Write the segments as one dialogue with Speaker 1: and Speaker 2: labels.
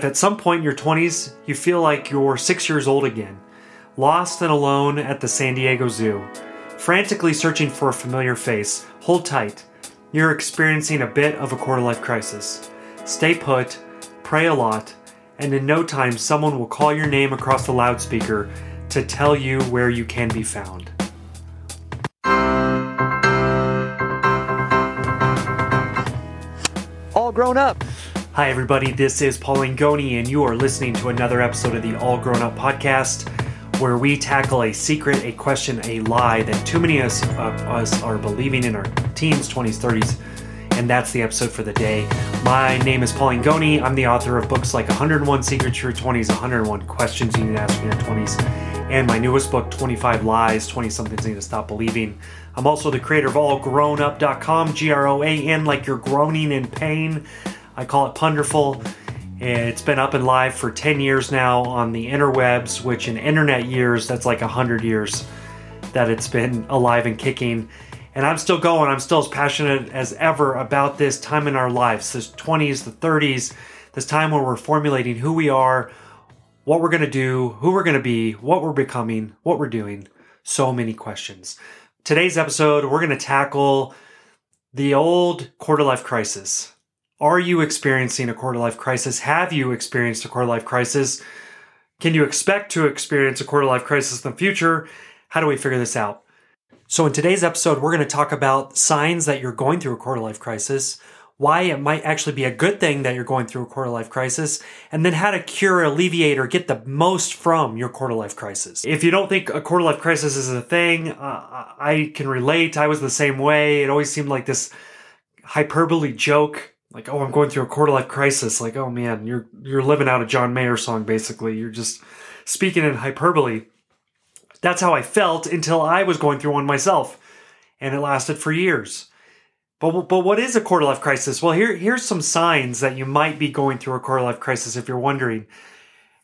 Speaker 1: If at some point in your 20s you feel like you're six years old again, lost and alone at the San Diego Zoo, frantically searching for a familiar face, hold tight. You're experiencing a bit of a quarter life crisis. Stay put, pray a lot, and in no time someone will call your name across the loudspeaker to tell you where you can be found.
Speaker 2: All grown up.
Speaker 1: Hi, everybody. This is Paul Angone, and you are listening to another episode of the All Grown Up podcast, where we tackle a secret, a question, a lie that too many of us, are believing in our teens, 20s, 30s, and that's the episode for the day. My name is Paul Angone. I'm the author of books like 101 Secrets to Your 20s, 101 Questions You Need to Ask in Your 20s, and my newest book, 25 Lies 20 Somethings Need to Stop Believing. I'm also the creator of allgroanup.com, G R O A N, like you're groaning in pain. I call it Punderful. It's been up and live for 10 years now on the interwebs, which in internet years, that's like 100 years that it's been alive and kicking. And I'm still going. I'm still as passionate as ever about this time in our lives, this 20s, the 30s, this time when we're formulating who we are, what we're going to do, who we're going to be, what we're becoming, what we're doing. So many questions. Today's episode, we're going to tackle the old quarter life crisis. Are you experiencing a quarter life crisis? Have you experienced a quarter life crisis? Can you expect to experience a quarter life crisis in the future? How do we figure this out? So, in today's episode, we're going to talk about signs that you're going through a quarter life crisis, why it might actually be a good thing that you're going through a quarter life crisis, and then how to cure, alleviate, or get the most from your quarter life crisis. If you don't think a quarter life crisis is a thing, uh, I can relate. I was the same way. It always seemed like this hyperbole joke like oh i'm going through a quarter life crisis. Like oh man you're you're living out a john mayer song basically. You're just speaking in hyperbole. That's how i felt until i was going through one myself and it lasted for years. But but what is a quarter life crisis? Well here here's some signs that you might be going through a quarter life crisis if you're wondering.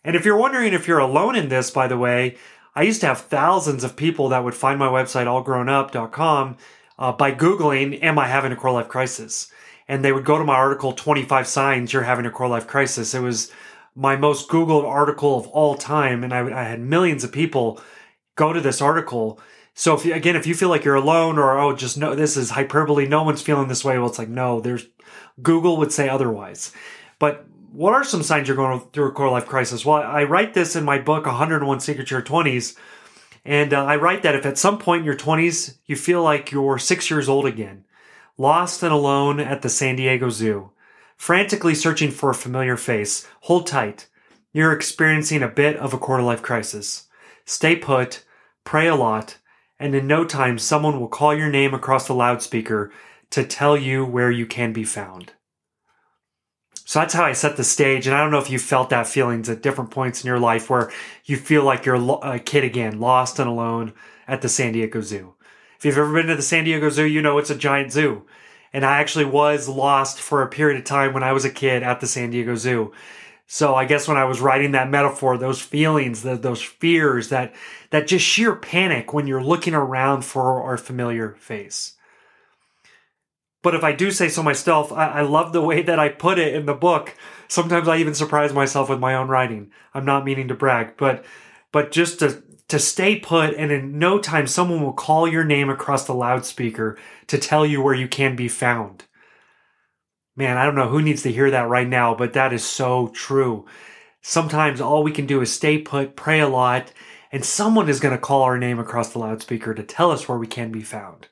Speaker 1: And if you're wondering if you're alone in this by the way i used to have thousands of people that would find my website allgroanup.com uh, by googling am i having a quarter life crisis and they would go to my article 25 signs you're having a core life crisis. It was my most googled article of all time and I, I had millions of people go to this article. So if you, again if you feel like you're alone or oh just no this is hyperbole no one's feeling this way well it's like no there's google would say otherwise. But what are some signs you're going through a core life crisis? Well i write this in my book 101 secrets your 20s and uh, i write that if at some point in your 20s you feel like you're six years old again lost and alone at the San Diego Zoo, frantically searching for a familiar face. Hold tight. You're experiencing a bit of a quarter life crisis. Stay put, pray a lot, and in no time someone will call your name across the loudspeaker to tell you where you can be found. So that's how I set the stage. And I don't know if you felt that feelings at different points in your life where you feel like you're a kid again, lost and alone at the San Diego Zoo. If you've ever been to the San Diego Zoo, you know it's a giant zoo. And I actually was lost for a period of time when I was a kid at the San Diego Zoo. So I guess when I was writing that metaphor, those feelings, the, those fears, that that just sheer panic when you're looking around for our familiar face. But if I do say so myself, I, I love the way that I put it in the book. Sometimes I even surprise myself with my own writing. I'm not meaning to brag, but but just to to stay put and in no time someone will call your name across the loudspeaker to tell you where you can be found. Man, I don't know who needs to hear that right now, but that is so true. Sometimes all we can do is stay put, pray a lot, and someone is going to call our name across the loudspeaker to tell us where we can be found.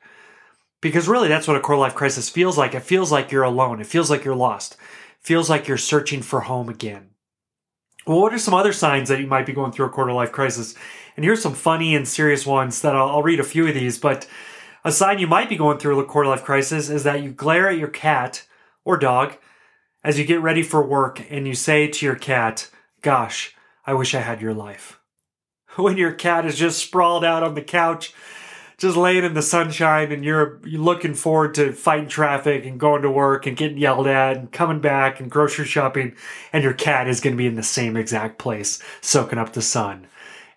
Speaker 1: Because really, that's what a core life crisis feels like. It feels like you're alone. It feels like you're lost. It feels like you're searching for home again. Well, what are some other signs that you might be going through a quarter life crisis? And here's some funny and serious ones that I'll, I'll read a few of these. But a sign you might be going through a quarter life crisis is that you glare at your cat or dog as you get ready for work and you say to your cat, Gosh, I wish I had your life. When your cat is just sprawled out on the couch, just laying in the sunshine, and you're, you're looking forward to fighting traffic and going to work and getting yelled at and coming back and grocery shopping, and your cat is going to be in the same exact place, soaking up the sun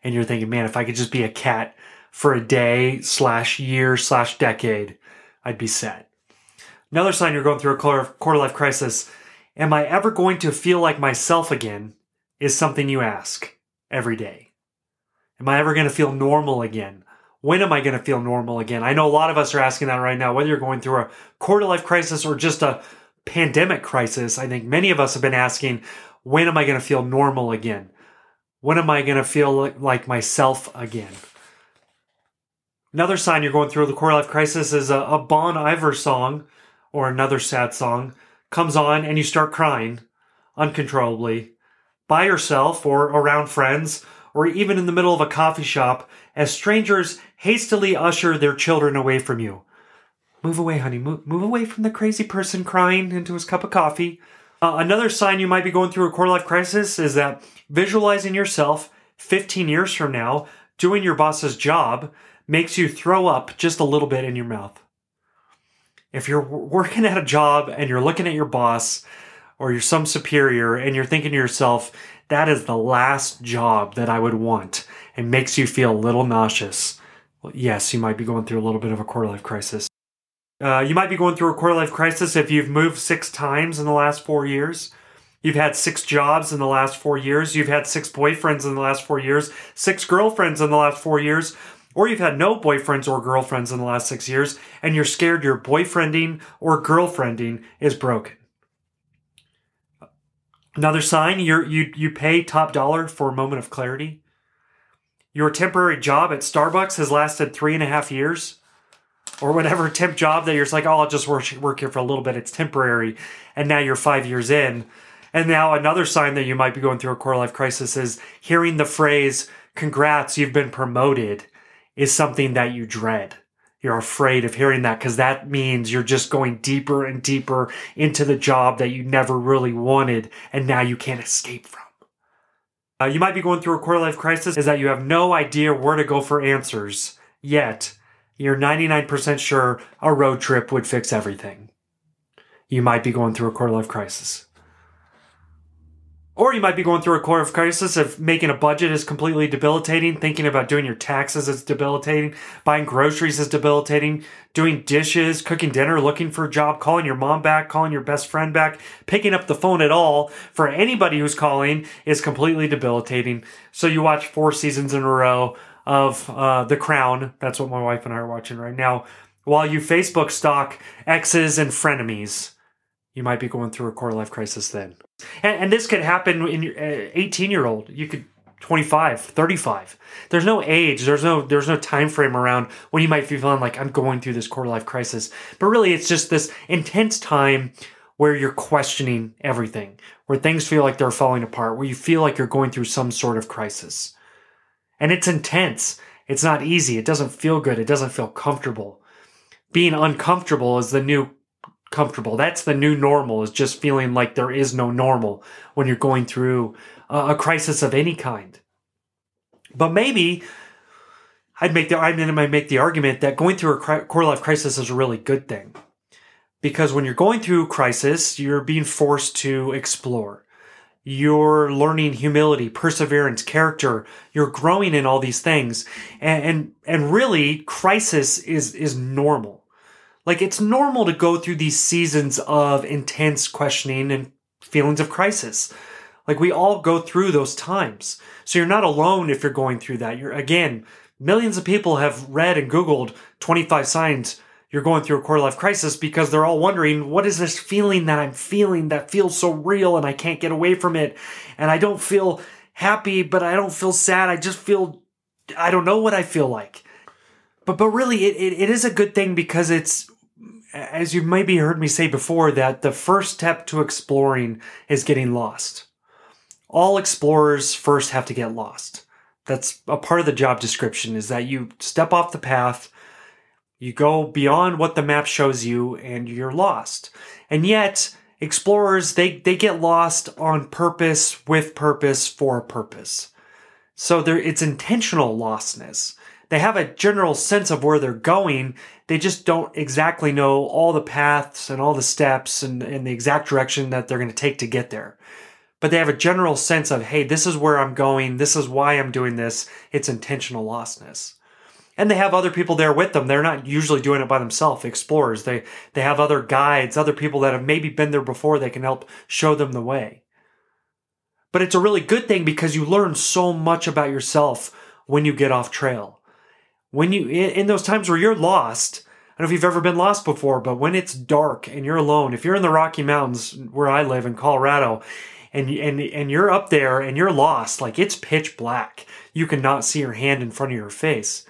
Speaker 1: and you're thinking, man, if I could just be a cat for a day slash year slash decade, I'd be set. Another sign you're going through a quarter life crisis Am I ever going to feel like myself again? Is something you ask every day. Am I ever going to feel normal again? When am I going to feel normal again? I know a lot of us are asking that right now, whether you're going through a quarter life crisis or just a pandemic crisis. I think many of us have been asking, when am I going to feel normal again? When am I going to feel like myself again? Another sign you're going through the quarter life crisis is a, a Bon Iver song or another sad song comes on and you start crying uncontrollably by yourself or around friends or even in the middle of a coffee shop as strangers hastily usher their children away from you. Move away, honey. Move, move away from the crazy person crying into his cup of coffee. Uh, another sign you might be going through a quarter life crisis is that visualizing yourself 15 years from now doing your boss's job makes you throw up just a little bit in your mouth. If you're working at a job and you're looking at your boss or you're some superior and you're thinking to yourself, that is the last job that I would want It makes you feel a little nauseous. Well, yes, you might be going through a little bit of a quarter life crisis. Uh, you might be going through a quarter life crisis if you've moved six times in the last four years. You've had six jobs in the last four years. You've had six boyfriends in the last four years, six girlfriends in the last four years, or you've had no boyfriends or girlfriends in the last six years and you're scared your boyfriending or girlfriending is broken. Another sign you you you pay top dollar for a moment of clarity. Your temporary job at Starbucks has lasted three and a half years, or whatever temp job that you're just like, oh, I'll just work work here for a little bit. It's temporary, and now you're five years in, and now another sign that you might be going through a core life crisis is hearing the phrase, "Congrats, you've been promoted," is something that you dread. You're afraid of hearing that because that means you're just going deeper and deeper into the job that you never really wanted and now you can't escape from. Uh, you might be going through a quarter life crisis is that you have no idea where to go for answers, yet you're 99% sure a road trip would fix everything. You might be going through a quarter life crisis. Or you might be going through a core of crisis if making a budget is completely debilitating, thinking about doing your taxes is debilitating, buying groceries is debilitating, doing dishes, cooking dinner, looking for a job, calling your mom back, calling your best friend back, picking up the phone at all for anybody who's calling is completely debilitating. So you watch four seasons in a row of uh, The Crown. That's what my wife and I are watching right now. While you Facebook stalk exes and frenemies, you might be going through a quarter life crisis then. And, and this could happen in your uh, 18 year old. You could 25, 35. There's no age. There's no there's no time frame around when you might be feeling like I'm going through this quarter life crisis. But really, it's just this intense time where you're questioning everything, where things feel like they're falling apart, where you feel like you're going through some sort of crisis. And it's intense. It's not easy. It doesn't feel good. It doesn't feel comfortable. Being uncomfortable is the new comfortable. That's the new normal is just feeling like there is no normal when you're going through a, a crisis of any kind. But maybe I'd make the I might make the argument that going through a core life crisis is a really good thing. Because when you're going through crisis, you're being forced to explore. You're learning humility, perseverance, character. You're growing in all these things. And, and, and really, crisis is, is normal like it's normal to go through these seasons of intense questioning and feelings of crisis. Like we all go through those times. So you're not alone if you're going through that. You're again, millions of people have read and Googled 25 signs you're going through a quarter life crisis because they're all wondering, what is this feeling that I'm feeling that feels so real and I can't get away from it? And I don't feel happy, but I don't feel sad. I just feel, I don't know what I feel like. But, but really, it, it, it is a good thing because it's as you maybe heard me say before, that the first step to exploring is getting lost. All explorers first have to get lost. That's a part of the job description is that you step off the path, you go beyond what the map shows you, and you're lost. And yet, explorers, they, they get lost on purpose, with purpose, for a purpose. So there, it's intentional lostness. They have a general sense of where they're going. They just don't exactly know all the paths and all the steps and, and the exact direction that they're going to take to get there. But they have a general sense of, hey, this is where I'm going. This is why I'm doing this. It's intentional lostness. and they have other people there with them. They're not usually doing it by themselves, explorers. They, they have other guides, other people that have maybe been there before. They can help show them the way. But it's a really good thing because you learn so much about yourself when you get off trail. When you, in those times where you're lost, I don't know if you've ever been lost before, but when it's dark and you're alone, if you're in the Rocky Mountains where I live in Colorado, and and and you're up there and you're lost, like it's pitch black. You cannot see your hand in front of your face.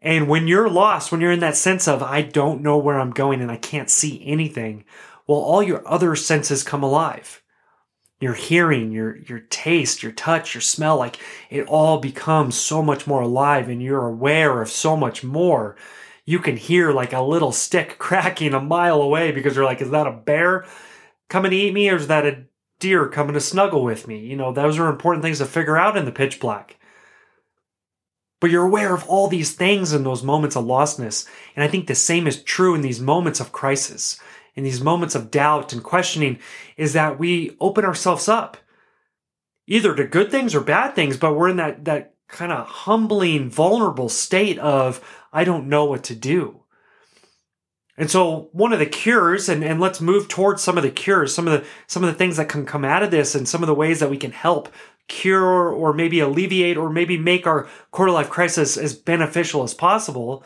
Speaker 1: And when you're lost, when you're in that sense of I don't know where I'm going and I can't see anything, well, all your other senses come alive. Your hearing, your your taste, your touch, your smell, like it all becomes so much more alive and you're aware of so much more. You can hear like a little stick cracking a mile away because you're like, is that a bear coming to eat me or is that a deer coming to snuggle with me? You know, those are important things to figure out in the pitch black. But you're aware of all these things in those moments of lostness. And I think the same is true in these moments of crisis, in these moments of doubt and questioning, is that we open ourselves up either to good things or bad things, but we're in that, that kind of humbling, vulnerable state of, I don't know what to do. And so one of the cures, and, and let's move towards some of the cures, some of the some of the things that can come out of this and some of the ways that we can help cure or maybe alleviate or maybe make our quarter life crisis as beneficial as possible.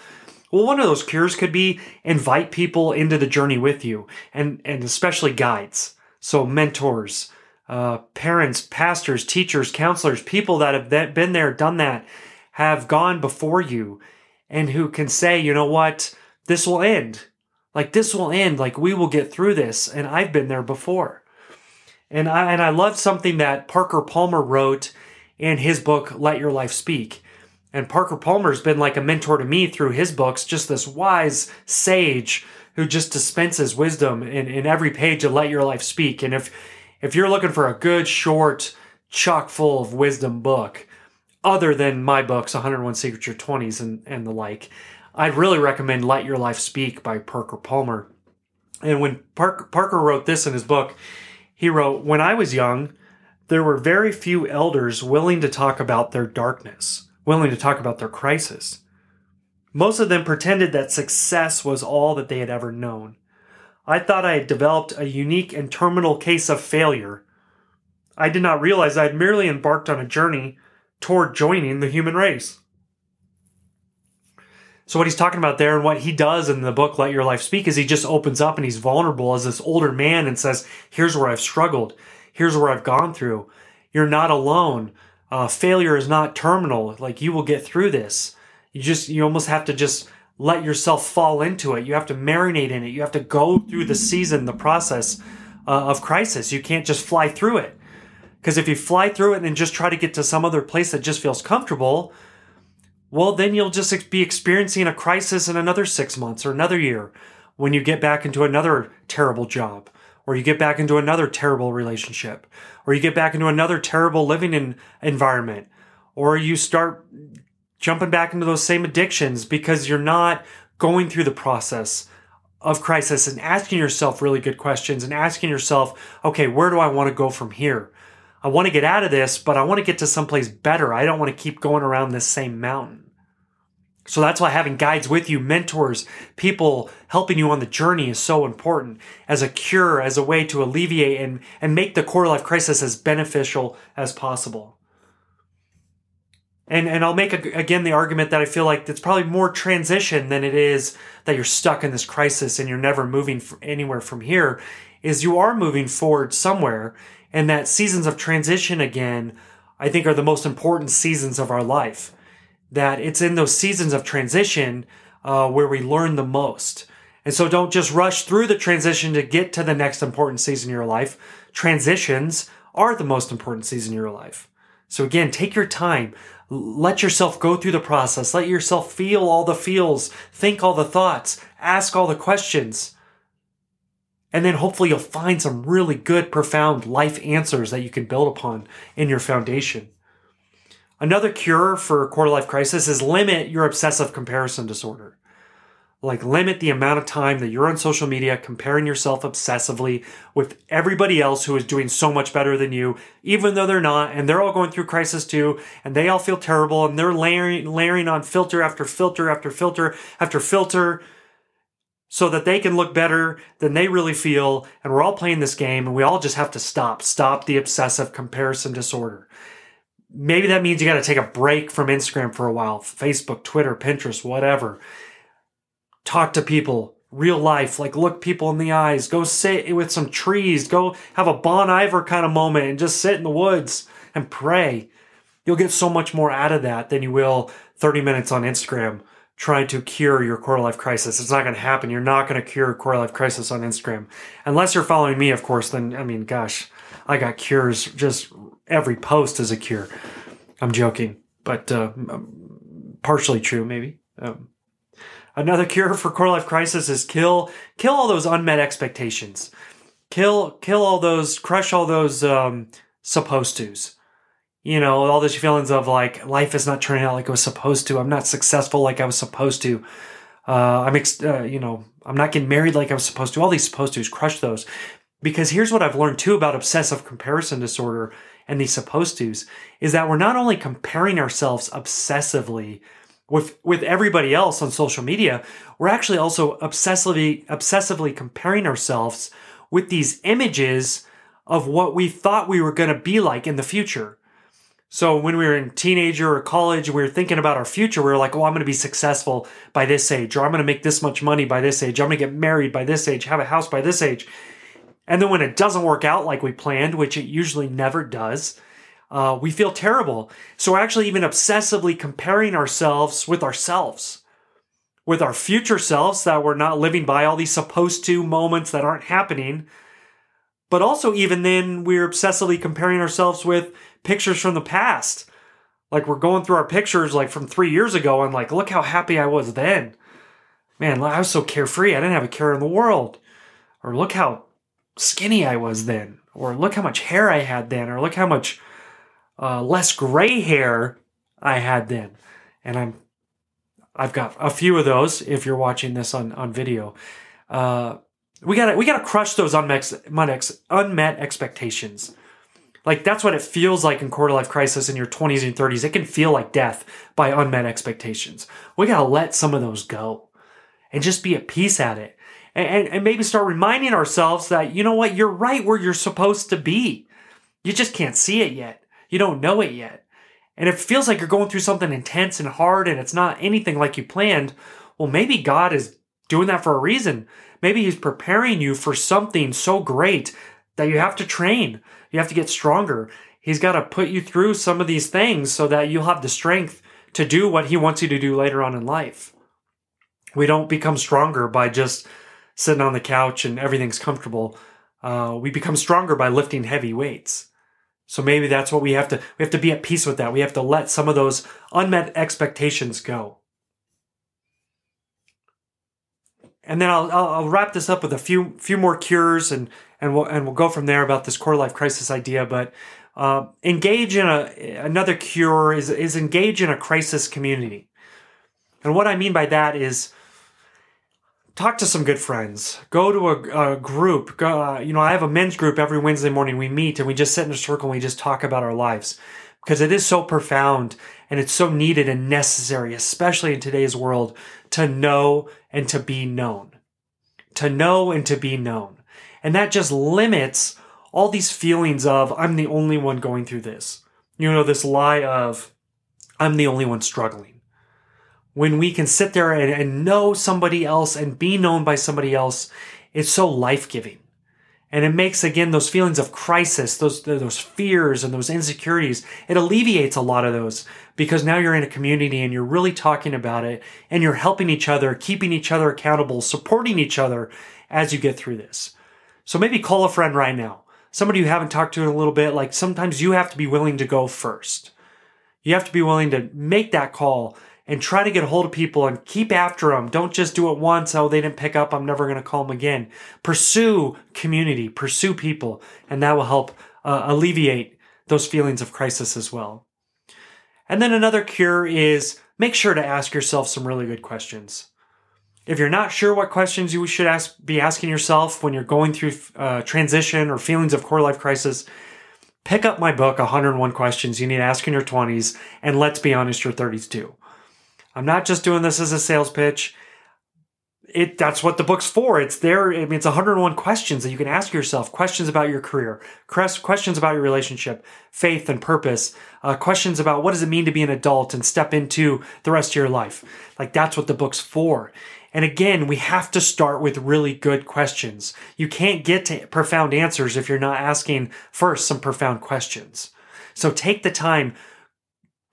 Speaker 1: Well, one of those cures could be invite people into the journey with you and, and especially guides. So mentors, uh, parents, pastors, teachers, counselors, people that have been there, done that, have gone before you and who can say, you know what, this will end. Like this will end. Like we will get through this. And I've been there before. And I, and I love something that Parker Palmer wrote in his book, Let Your Life Speak. And Parker Palmer's been like a mentor to me through his books, just this wise sage who just dispenses wisdom in, in every page of Let Your Life Speak. And if, if you're looking for a good, short, chock full of wisdom book, other than my books, 101 Secrets Your 20s and, and the like, I'd really recommend Let Your Life Speak by Parker Palmer. And when Parker, Parker wrote this in his book, he wrote, When I was young, there were very few elders willing to talk about their darkness, willing to talk about their crisis. Most of them pretended that success was all that they had ever known. I thought I had developed a unique and terminal case of failure. I did not realize I had merely embarked on a journey toward joining the human race. So what he's talking about there and what he does in the book Let Your Life Speak is he just opens up and he's vulnerable as this older man and says, "Here's where I've struggled. Here's where I've gone through. You're not alone. Uh, failure is not terminal. Like you will get through this. You just you almost have to just let yourself fall into it. You have to marinate in it. You have to go through the season, the process uh, of crisis. You can't just fly through it. Because if you fly through it and just try to get to some other place that just feels comfortable, well, then you'll just be experiencing a crisis in another six months or another year when you get back into another terrible job, or you get back into another terrible relationship, or you get back into another terrible living in, environment, or you start jumping back into those same addictions because you're not going through the process of crisis and asking yourself really good questions and asking yourself, okay, where do I want to go from here? I want to get out of this, but I want to get to someplace better. I don't want to keep going around this same mountain. So that's why having guides with you, mentors, people helping you on the journey is so important as a cure, as a way to alleviate and, and make the quarter life crisis as beneficial as possible. And, and I'll make a, again the argument that I feel like it's probably more transition than it is that you're stuck in this crisis and you're never moving anywhere from here is you are moving forward somewhere and that seasons of transition again, I think are the most important seasons of our life. That it's in those seasons of transition uh, where we learn the most. And so don't just rush through the transition to get to the next important season in your life. Transitions are the most important season in your life. So again, take your time. Let yourself go through the process. Let yourself feel all the feels, think all the thoughts, ask all the questions. And then hopefully you'll find some really good, profound life answers that you can build upon in your foundation. Another cure for a quarter life crisis is limit your obsessive comparison disorder. like limit the amount of time that you're on social media comparing yourself obsessively with everybody else who is doing so much better than you even though they're not and they're all going through crisis too and they all feel terrible and they're layering layering on filter after filter after filter after filter so that they can look better than they really feel and we're all playing this game and we all just have to stop stop the obsessive comparison disorder maybe that means you got to take a break from Instagram for a while Facebook Twitter Pinterest whatever. Talk to people real life like look people in the eyes go sit with some trees go have a bon iver kind of moment and just sit in the woods and pray. You'll get so much more out of that than you will 30 minutes on instagram trying to cure your quarter life crisis. It's not going to happen. You're not going to cure quarter life crisis on instagram. Unless you're following me of course then i mean gosh i got cures just every post is a cure i'm joking but uh, partially true maybe um, Another cure for core life crisis is kill kill all those unmet expectations. Kill kill all those crush all those um, supposed tos. You know, all those feelings of like life is not turning out like it was supposed to. I'm not successful like I was supposed to. Uh, I'm ex- uh, you know I'm not getting married like I was supposed to. All these supposed tos, crush those. Because here's what I've learned too about obsessive comparison disorder and these supposed tos is that we're not only comparing ourselves obsessively with with everybody else on social media, we're actually also obsessively obsessively comparing ourselves with these images of what we thought we were going to be like in the future. So when we were in teenager or college, we were thinking about our future. We were like, "Oh, I'm going to be successful by this age, or I'm going to make this much money by this age. I'm going to get married by this age, have a house by this age." And then when it doesn't work out like we planned, which it usually never does, uh, we feel terrible. So we're actually even obsessively comparing ourselves with ourselves, with our future selves that we're not living by all these supposed to moments that aren't happening. But also, even then, we're obsessively comparing ourselves with pictures from the past. Like we're going through our pictures like from three years ago and like, look how happy I was then. Man, I was so carefree. I didn't have a care in the world. Or look how skinny I was then. Or look how much hair I had then. Or look how much uh, less gray hair I had then, and I'm I've got a few of those. If you're watching this on on video, uh, we gotta we gotta crush those unmet unmet expectations. Like that's what it feels like in quarter life crisis in your 20s and 30s. It can feel like death by unmet expectations. We gotta let some of those go and just be at peace at it. And, and, maybe start reminding ourselves that, you know what, you're right where you're supposed to be. You just can't see it yet. You don't know it yet. And if it feels like you're going through something intense and hard and it's not anything like you planned, well, maybe God is doing that for a reason. Maybe He's preparing you for something so great that you have to train. You have to get stronger. He's got to put you through some of these things so that you'll have the strength to do what He wants you to do later on in life. We don't become stronger by just sitting on the couch and everything's comfortable. Uh, we become stronger by lifting heavy weights. So maybe that's what we have to we have to be at peace with that. We have to let some of those unmet expectations go. And then I'll, I'll, wrap this up with a few few more cures and and we'll and we'll go from there about this core life crisis idea. But uh, engage in a another cure is is engage in a crisis community. And what I mean by that is talk to some good friends. Go to a, a group. Go, uh, you know, I have a men's group every Wednesday morning. We meet and we just sit in a circle and we just talk about our lives because it is so profound and it's so needed and necessary, especially in today's world, to know and to be known. To know and to be known. And that just limits all these feelings of, I'm the only one going through this. You know, this lie of, I'm the only one struggling when we can sit there and, and know somebody else and be known by somebody else, it's so life giving. And it makes again those feelings of crisis, those those fears and those insecurities. It alleviates a lot of those because now you're in a community and you're really talking about it and you're helping each other, keeping each other accountable, supporting each other as you get through this. So maybe call a friend right now. Somebody you haven't talked to in a little bit. Like sometimes you have to be willing to go first. You have to be willing to make that call and try to get a hold of people and keep after them. Don't just do it once. Oh, they didn't pick up. I'm never going to call them again. Pursue community, pursue people, and that will help uh, alleviate those feelings of crisis as well. And then another cure is make sure to ask yourself some really good questions. If you're not sure what questions you should ask, be asking yourself when you're going through uh, transition or feelings of core life crisis, pick up my book, 101 Questions You Need to Ask in Your 20s, and let's be honest, your 30s too. I'm not just doing this as a sales pitch. It that's what the book's for. It's there. I mean, it's 101 questions that you can ask yourself. Questions about your career, questions about your relationship, faith and purpose, uh, questions about what does it mean to be an adult and step into the rest of your life. Like that's what the book's for. And again, we have to start with really good questions. You can't get to profound answers if you're not asking first some profound questions. So take the time,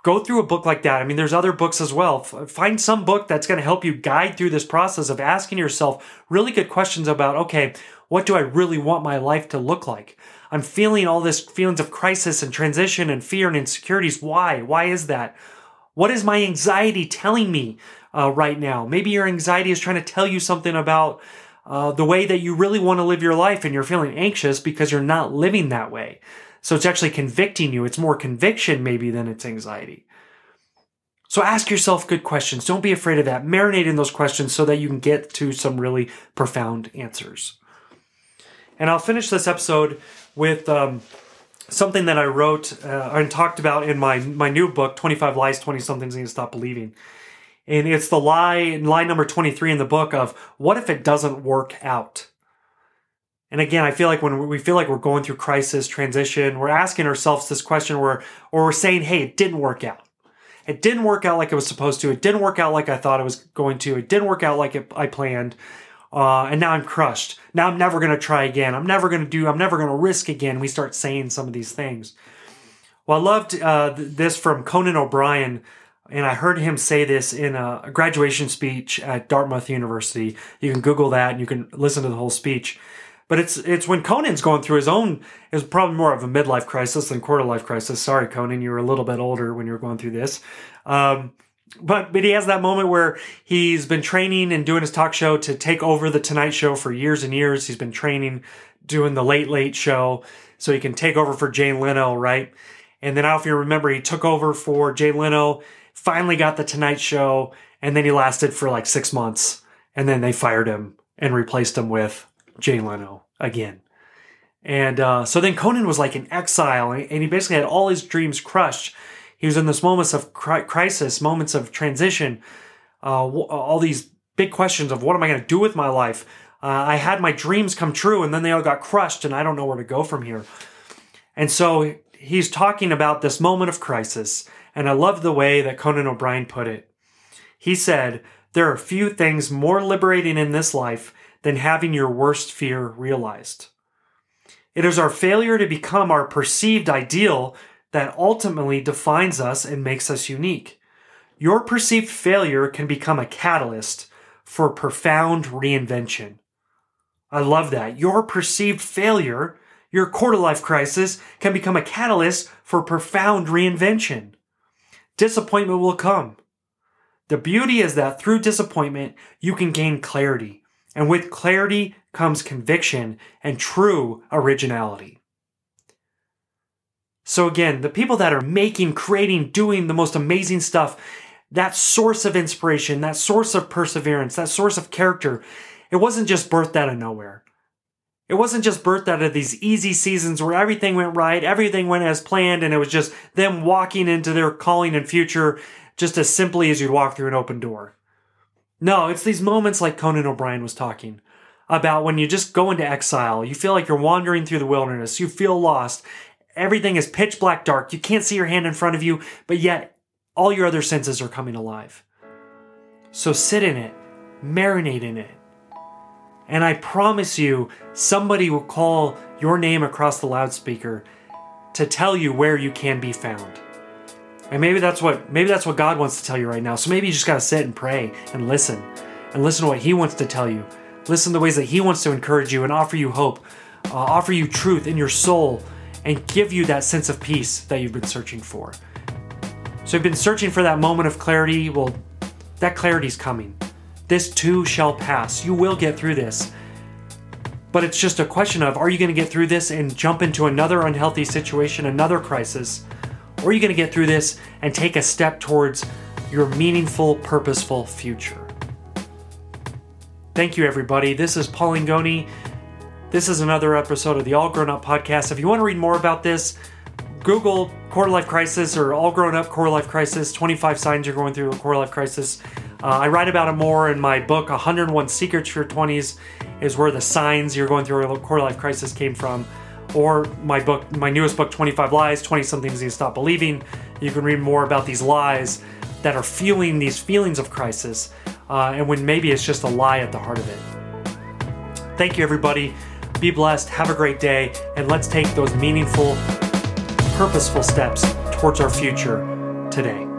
Speaker 1: go through a book like that. I mean, there's other books as well. Find some book that's going to help you guide through this process of asking yourself really good questions about, okay, what do I really want my life to look like? I'm feeling all this feelings of crisis and transition and fear and insecurities. Why? Why is that? What is my anxiety telling me uh, right now? Maybe your anxiety is trying to tell you something about uh, the way that you really want to live your life and you're feeling anxious because you're not living that way. So it's actually convicting you. It's more conviction maybe than it's anxiety. So ask yourself good questions. Don't be afraid of that. Marinate in those questions so that you can get to some really profound answers. And I'll finish this episode with um, something that I wrote uh, and talked about in my my new book, 25 Lies 20 Somethings Need to Stop Believing. And it's the lie, lie number 23 in the book of what if it doesn't work out? And again, I feel like when we feel like we're going through crisis, transition, we're asking ourselves this question where, or we're saying, hey, it didn't work out. It didn't work out like it was supposed to. It didn't work out like I thought it was going to. It didn't work out like it, I planned. Uh, and now I'm crushed. Now I'm never going to try again. I'm never going to do, I'm never going to risk again. We start saying some of these things. Well, I loved uh, this from Conan O'Brien, and I heard him say this in a graduation speech at Dartmouth University. You can Google that and you can listen to the whole speech. But it's it's when Conan's going through his own. Was probably more of a midlife crisis than quarter life crisis. Sorry, Conan, you were a little bit older when you were going through this. Um, but but he has that moment where he's been training and doing his talk show to take over the Tonight Show for years and years. He's been training, doing the Late Late Show, so he can take over for Jay Leno, right? And then I don't know if you remember, he took over for Jay Leno, finally got the Tonight Show, and then he lasted for like six months, and then they fired him and replaced him with Jay Leno again. And uh, so then Conan was like in exile, and he basically had all his dreams crushed he was in this moments of crisis, moments of transition, uh, all these big questions of what am I going to do with my life. Uh, I had my dreams come true, and then they all got crushed, and I don't know where to go from here. And so he's talking about this moment of crisis, and I love the way that Conan O'Brien put it. He said, There are few things more liberating in this life than having your worst fear realized. It is our failure to become our perceived ideal that ultimately defines us and makes us unique. Your perceived failure can become a catalyst for profound reinvention. I love that. Your perceived failure, your quarter life crisis, can become a catalyst for profound reinvention. Disappointment will come. The beauty is that through disappointment, you can gain clarity. And with clarity comes conviction and true originality. So again, the people that are making, creating, doing the most amazing stuff, that source of inspiration, that source of perseverance, that source of character, it wasn't just birthed out of nowhere. It wasn't just birthed out of these easy seasons where everything went right, everything went as planned, and it was just them walking into their calling and future just as simply as you'd walk through an open door. No, it's these moments like Conan O'Brien was talking about when you just go into exile. You feel like you're wandering through the wilderness. You feel lost. Everything is pitch black dark. You can't see your hand in front of you, but yet all your other senses are coming alive. So sit in it, marinate in it. And I promise you, somebody will call your name across the loudspeaker to tell you where you can be found. And maybe that's what maybe that's what God wants to tell you right now. So maybe you just got to sit and pray and listen. And listen to what he wants to tell you. Listen to the ways that he wants to encourage you and offer you hope, uh, offer you truth in your soul and give you that sense of peace that you've been searching for. So you've been searching for that moment of clarity. Well, that clarity's coming. This too shall pass. You will get through this. But it's just a question of are you going to get through this and jump into another unhealthy situation, another crisis? Or are you going to get through this and take a step towards your meaningful, purposeful future? Thank you, everybody. This is Paul Angone. This is another episode of the All Grown Up podcast. If you want to read more about this, Google Core life crisis or all grown up Core life crisis 25 signs you're going through a Core life crisis uh, i write about it more in my book 101 secrets for your 20s is where the signs you're going through a core life crisis came from or my book my newest book 25 lies 20 something you stop believing. You can read more about these lies that are fueling these feelings of crisis uh, and when maybe it's just a lie at the heart of it. Thank you everybody. Be blessed. Have a great day and let's take those meaningful purposeful steps towards our future today.